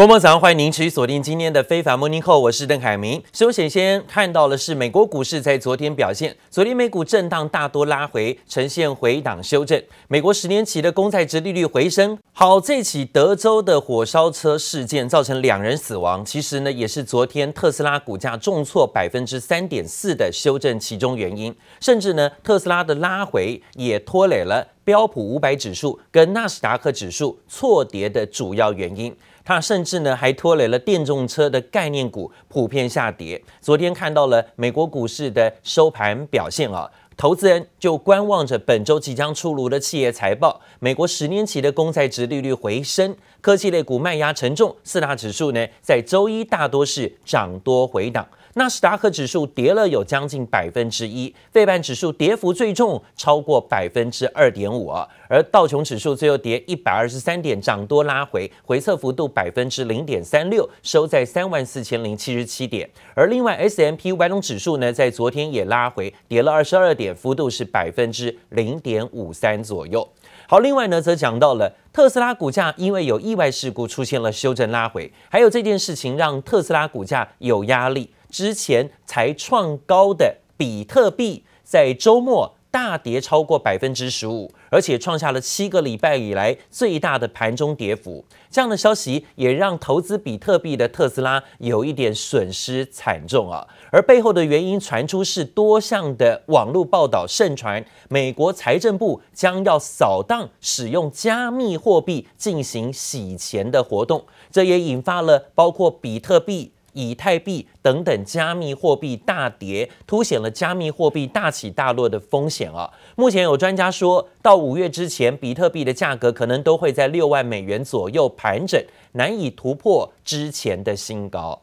观众早上欢迎您持续锁定今天的非凡 Morning Call，我是邓凯明。首先先看到的是美国股市在昨天表现，昨天美股震荡大多拉回，呈现回档修正。美国十年期的公债值利率回升。好，这起德州的火烧车事件造成两人死亡，其实呢也是昨天特斯拉股价重挫百分之三点四的修正其中原因。甚至呢特斯拉的拉回也拖累了标普五百指数跟纳斯达克指数错跌的主要原因。它甚至呢还拖累了电动车的概念股普遍下跌。昨天看到了美国股市的收盘表现啊，投资人就观望着本周即将出炉的企业财报。美国十年期的公债值利率回升，科技类股卖压沉重，四大指数呢在周一大多是涨多回档。纳斯达克指数跌了有将近百分之一，费半指数跌幅最重，超过百分之二点五。而道琼指数最后跌一百二十三点，涨多拉回，回测幅度百分之零点三六，收在三万四千零七十七点。而另外 S&P 五百种指数呢，在昨天也拉回，跌了二十二点，幅度是百分之零点五三左右。好，另外呢，则讲到了特斯拉股价因为有意外事故出现了修正拉回，还有这件事情让特斯拉股价有压力。之前才创高的比特币，在周末大跌超过百分之十五，而且创下了七个礼拜以来最大的盘中跌幅。这样的消息也让投资比特币的特斯拉有一点损失惨重啊。而背后的原因传出是多项的网络报道盛传，美国财政部将要扫荡使用加密货币进行洗钱的活动，这也引发了包括比特币。以太币等等加密货币大跌，凸显了加密货币大起大落的风险啊！目前有专家说到五月之前，比特币的价格可能都会在六万美元左右盘整，难以突破之前的新高。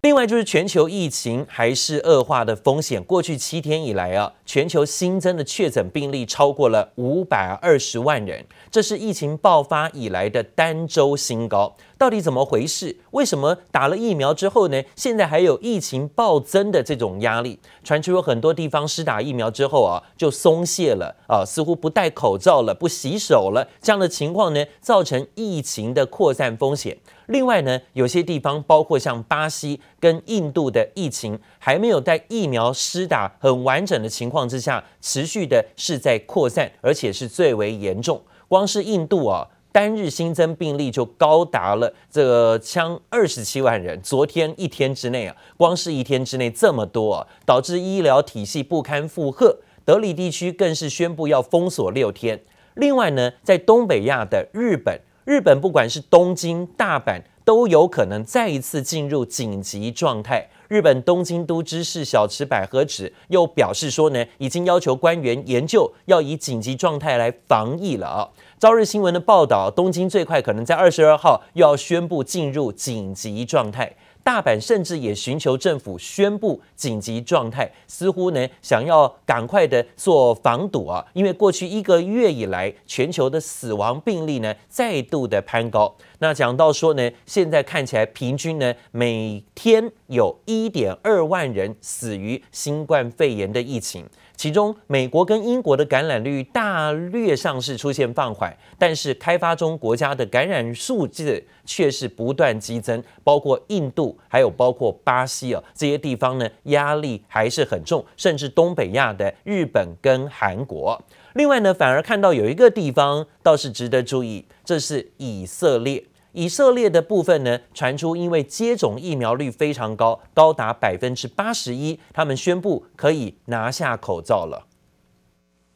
另外就是全球疫情还是恶化的风险。过去七天以来啊，全球新增的确诊病例超过了五百二十万人，这是疫情爆发以来的单周新高。到底怎么回事？为什么打了疫苗之后呢，现在还有疫情暴增的这种压力？传出有很多地方施打疫苗之后啊，就松懈了啊，似乎不戴口罩了，不洗手了，这样的情况呢，造成疫情的扩散风险。另外呢，有些地方，包括像巴西跟印度的疫情，还没有在疫苗施打很完整的情况之下，持续的是在扩散，而且是最为严重。光是印度啊，单日新增病例就高达了这个将二十七万人。昨天一天之内啊，光是一天之内这么多啊，导致医疗体系不堪负荷。德里地区更是宣布要封锁六天。另外呢，在东北亚的日本。日本不管是东京、大阪，都有可能再一次进入紧急状态。日本东京都知事小池百合子又表示说呢，已经要求官员研究要以紧急状态来防疫了啊。朝日新闻的报道，东京最快可能在二十二号又要宣布进入紧急状态。大阪甚至也寻求政府宣布紧急状态，似乎呢想要赶快的做防堵啊，因为过去一个月以来，全球的死亡病例呢再度的攀高。那讲到说呢，现在看起来平均呢每天有一点二万人死于新冠肺炎的疫情。其中，美国跟英国的感染率大略上是出现放缓，但是开发中国家的感染数字却是不断激增，包括印度，还有包括巴西啊，这些地方呢压力还是很重，甚至东北亚的日本跟韩国。另外呢，反而看到有一个地方倒是值得注意，这是以色列。以色列的部分呢，传出因为接种疫苗率非常高，高达百分之八十一，他们宣布可以拿下口罩了。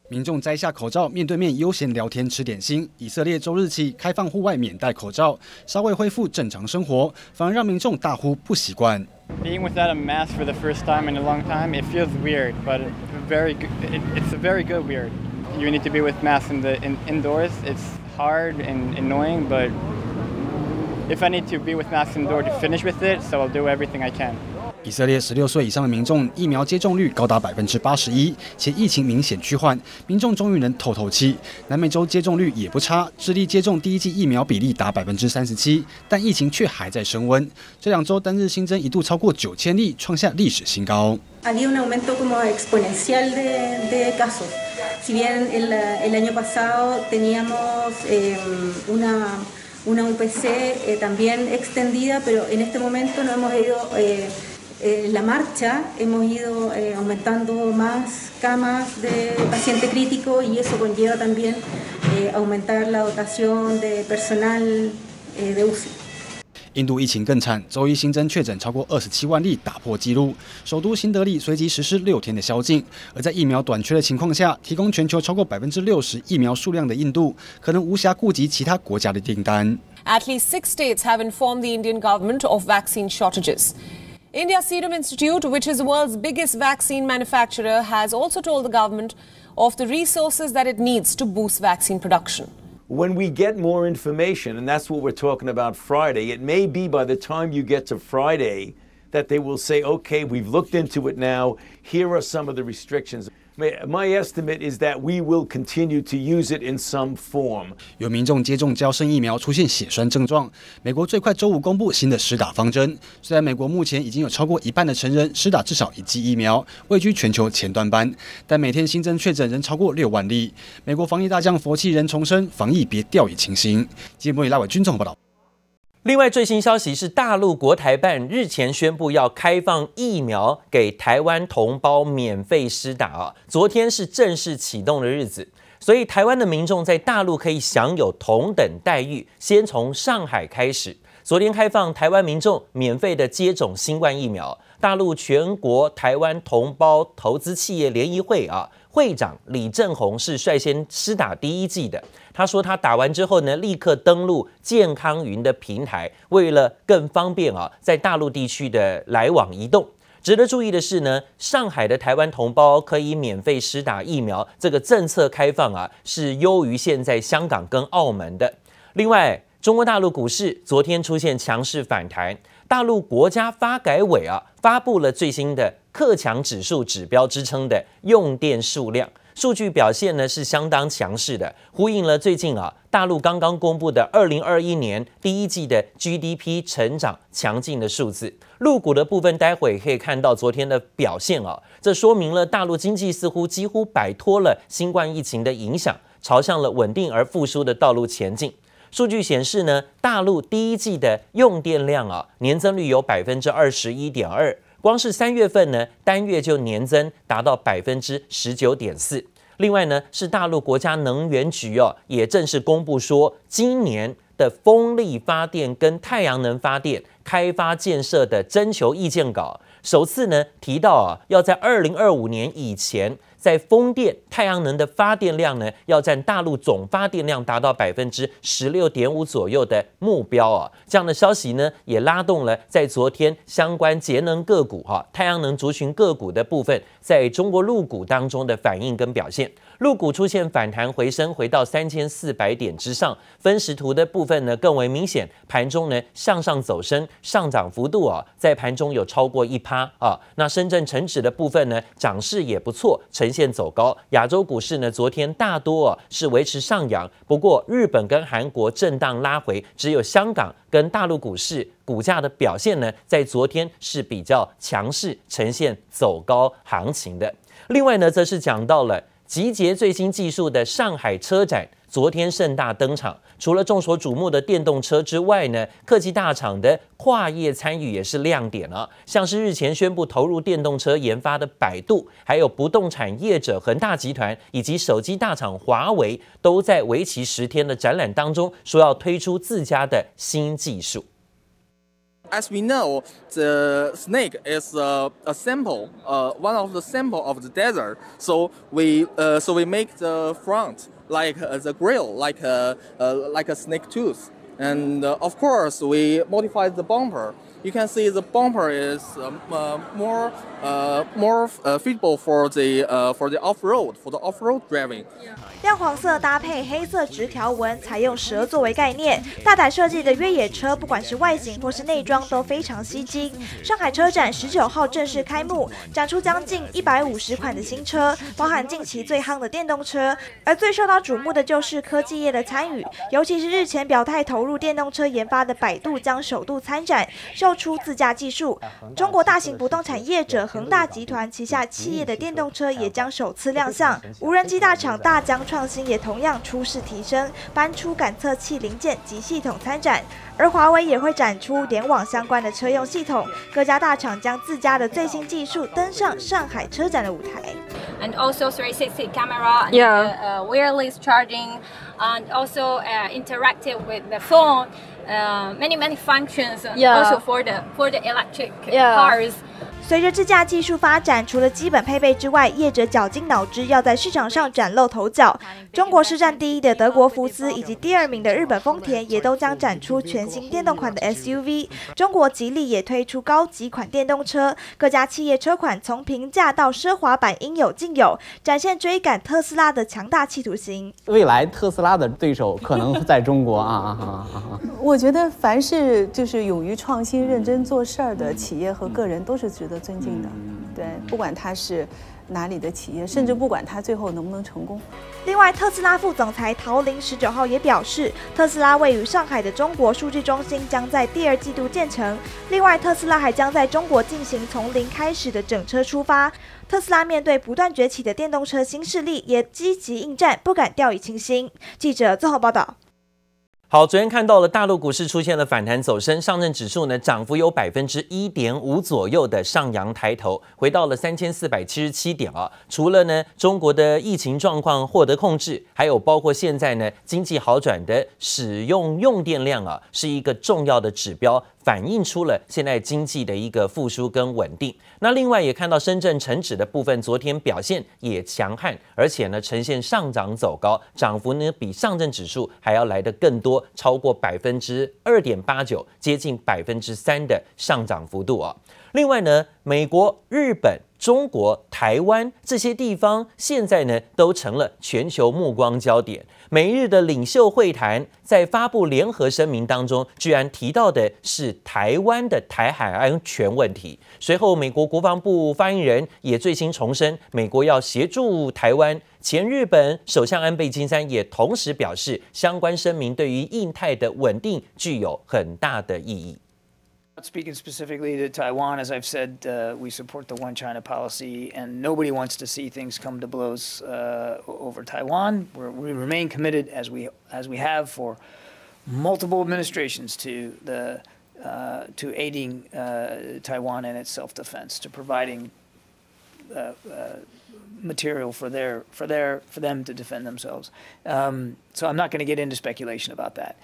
民众摘下口罩，面对面悠闲聊天、吃点心。以色列周日起开放户外免戴口罩，稍微恢复正常生活，反而让民众大呼不习惯。Being without a mask for the first time in a long time, it feels weird, but very good. It's a very good weird. You need to be with masks in the indoors. It's hard and annoying, but If I need to be with masks indoors to finish with it, so I'll do everything I can. 以色列十六岁以上的民众疫苗接种率高达百分之八十一，且疫情明显趋缓，民众终于能透透气。南美洲接种率也不差，智利接种第一剂疫苗比例达百分之三十七，但疫情却还在升温。这两周单日新增一度超过九千例，创下历史新高。Una UPC eh, también extendida, pero en este momento no hemos ido eh, eh, la marcha, hemos ido eh, aumentando más camas de paciente crítico y eso conlleva también eh, aumentar la dotación de personal de UCI。印度疫情更惨，周一新增确诊超过二十七万例，打破纪录。首都新德里随即实施六天的宵禁。而在疫苗短缺的情况下，提供全球超过百分之六十疫苗数量的印度，可能无暇顾及其他国家的订单。At least six states have informed the Indian government of vaccine shortages. India Serum Institute, which is the world's biggest vaccine manufacturer, has also told the government of the resources that it needs to boost vaccine production. When we get more information, and that's what we're talking about Friday, it may be by the time you get to Friday that they will say, okay, we've looked into it now, here are some of the restrictions. My estimate is that we will continue to use it in some form. 有民众接种娇生疫苗出现血栓症状，美国最快周五公布新的施打方针。虽然美国目前已经有超过一半的成人施打至少一剂疫苗，位居全球前端班，但每天新增确诊仍超过六万例。美国防疫大将佛奇仍重申，防疫别掉以轻心。节目以赖伟君综合报道。另外，最新消息是，大陆国台办日前宣布要开放疫苗给台湾同胞免费施打啊。昨天是正式启动的日子，所以台湾的民众在大陆可以享有同等待遇。先从上海开始，昨天开放台湾民众免费的接种新冠疫苗。大陆全国台湾同胞投资企业联谊会啊。会长李正宏是率先施打第一剂的。他说，他打完之后呢，立刻登录健康云的平台，为了更方便啊，在大陆地区的来往移动。值得注意的是呢，上海的台湾同胞可以免费施打疫苗，这个政策开放啊，是优于现在香港跟澳门的。另外，中国大陆股市昨天出现强势反弹。大陆国家发改委啊发布了最新的克强指数指标支撑的用电数量数据表现呢是相当强势的，呼应了最近啊大陆刚刚公布的二零二一年第一季的 GDP 成长强劲的数字。陆股的部分待会可以看到昨天的表现啊，这说明了大陆经济似乎几乎摆脱了新冠疫情的影响，朝向了稳定而复苏的道路前进。数据显示呢，大陆第一季的用电量啊，年增率有百分之二十一点二，光是三月份呢，单月就年增达到百分之十九点四。另外呢，是大陆国家能源局哦，也正式公布说，今年的风力发电跟太阳能发电开发建设的征求意见稿，首次呢提到啊，要在二零二五年以前。在风电、太阳能的发电量呢，要占大陆总发电量达到百分之十六点五左右的目标啊。这样的消息呢，也拉动了在昨天相关节能个股哈、太阳能族群个股的部分，在中国陆股当中的反应跟表现。陆股出现反弹回升，回到三千四百点之上。分时图的部分呢，更为明显，盘中呢向上走升，上涨幅度啊，在盘中有超过一趴啊。那深圳成指的部分呢，涨势也不错，呈现走高。亚洲股市呢，昨天大多啊是维持上扬，不过日本跟韩国震荡拉回，只有香港跟大陆股市股价的表现呢，在昨天是比较强势，呈现走高行情的。另外呢，则是讲到了。集结最新技术的上海车展昨天盛大登场，除了众所瞩目的电动车之外呢，科技大厂的跨业参与也是亮点了。像是日前宣布投入电动车研发的百度，还有不动产业者恒大集团以及手机大厂华为，都在为期十天的展览当中说要推出自家的新技术。As we know, the snake is a, a sample, uh, one of the sample of the desert. So we, uh, so we make the front like uh, the grill, like a, uh, like a snake tooth. And uh, of course, we modify the bumper. You can see the bumper is um, uh, more, more feasible for the, for the off-road, for the off-road driving. 亮黄色搭配黑色直条纹，采用蛇作为概念，大胆设计的越野车，不管是外形或是内装都非常吸睛。上海车展十九号正式开幕，展出将近一百五十款的新车，包含近期最夯的电动车。而最受到瞩目的就是科技业的参与，尤其是日前表态投入电动车研发的百度将首度参展，秀出自驾技术。中国大型不动产业者恒大集团旗下企业的电动车也将首次亮相，无人机大厂大疆。创新也同样出世提升，搬出感测器零件及系统参展。而华为也会展出联网相关的车用系统，各家大厂将自家的最新技术登上上海车展的舞台。And also 360 camera, yeah. uh, wireless charging, and also uh, interactive with the phone. Uh, many many functions. Yeah. Also for the for the electric yeah. cars. 随着自驾技术发展，除了基本配备之外，业者绞尽脑汁要在市场上崭露头角。中国市占第一的德国福斯以及第二名的日本丰田，也都将展出全新电动款的 SUV。中国吉利也推出高级款电动车，各家企业车款从平价到奢华版应有尽有，展现追赶特斯拉的强大企图心。未来特斯拉的对手可能在中国啊啊啊！我觉得凡是就是勇于创新、认真做事儿的企业和个人，都是值得。尊敬的，对，不管他是哪里的企业，甚至不管他最后能不能成功。另外，特斯拉副总裁陶林十九号也表示，特斯拉位于上海的中国数据中心将在第二季度建成。另外，特斯拉还将在中国进行从零开始的整车出发。特斯拉面对不断崛起的电动车新势力，也积极应战，不敢掉以轻心。记者综合报道。好，昨天看到了大陆股市出现了反弹走升，上证指数呢涨幅有百分之一点五左右的上扬抬头，回到了三千四百七十七点啊。除了呢中国的疫情状况获得控制，还有包括现在呢经济好转的使用用电量啊，是一个重要的指标。反映出了现在经济的一个复苏跟稳定。那另外也看到深圳成指的部分，昨天表现也强悍，而且呢呈现上涨走高，涨幅呢比上证指数还要来得更多，超过百分之二点八九，接近百分之三的上涨幅度啊。另外呢，美国、日本、中国、台湾这些地方现在呢都成了全球目光焦点。美日的领袖会谈在发布联合声明当中，居然提到的是台湾的台海安全问题。随后，美国国防部发言人也最新重申，美国要协助台湾。前日本首相安倍晋三也同时表示，相关声明对于印太的稳定具有很大的意义。Speaking specifically to Taiwan, as I've said, uh, we support the One China policy, and nobody wants to see things come to blows uh, over Taiwan. We're, we remain committed, as we as we have for multiple administrations, to the uh, to aiding uh, Taiwan in its self-defense, to providing uh, uh, material for their for their for them to defend themselves. Um, so I'm not going to get into speculation about that.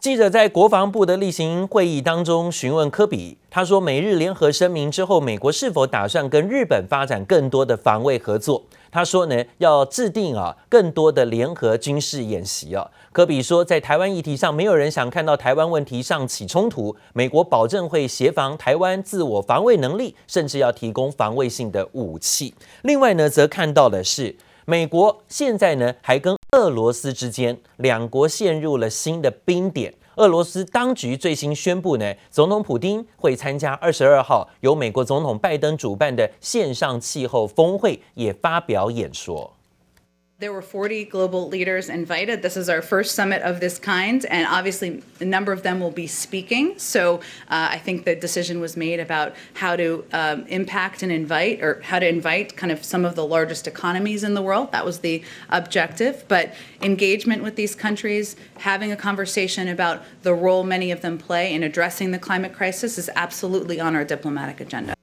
记者在国防部的例行会议当中询问科比，他说：“美日联合声明之后，美国是否打算跟日本发展更多的防卫合作？”他说：“呢，要制定啊更多的联合军事演习啊。”科比说：“在台湾议题上，没有人想看到台湾问题上起冲突。美国保证会协防台湾自我防卫能力，甚至要提供防卫性的武器。另外呢，则看到的是。”美国现在呢，还跟俄罗斯之间两国陷入了新的冰点。俄罗斯当局最新宣布呢，总统普京会参加二十二号由美国总统拜登主办的线上气候峰会，也发表演说。There were 40 global leaders invited. This is our first summit of this kind, and obviously, a number of them will be speaking. So, uh, I think the decision was made about how to um, impact and invite, or how to invite kind of some of the largest economies in the world. That was the objective. But engagement with these countries, having a conversation about the role many of them play in addressing the climate crisis, is absolutely on our diplomatic agenda.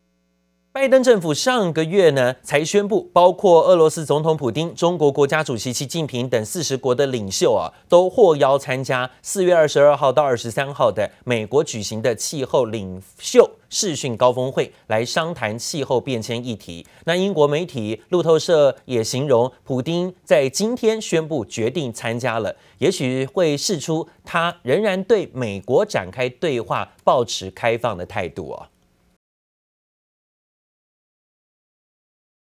拜登政府上个月呢才宣布，包括俄罗斯总统普丁、中国国家主席习近平等四十国的领袖啊，都获邀参加四月二十二号到二十三号的美国举行的气候领袖视讯高峰会，来商谈气候变迁议题。那英国媒体路透社也形容，普丁在今天宣布决定参加了，也许会释出他仍然对美国展开对话，抱持开放的态度啊。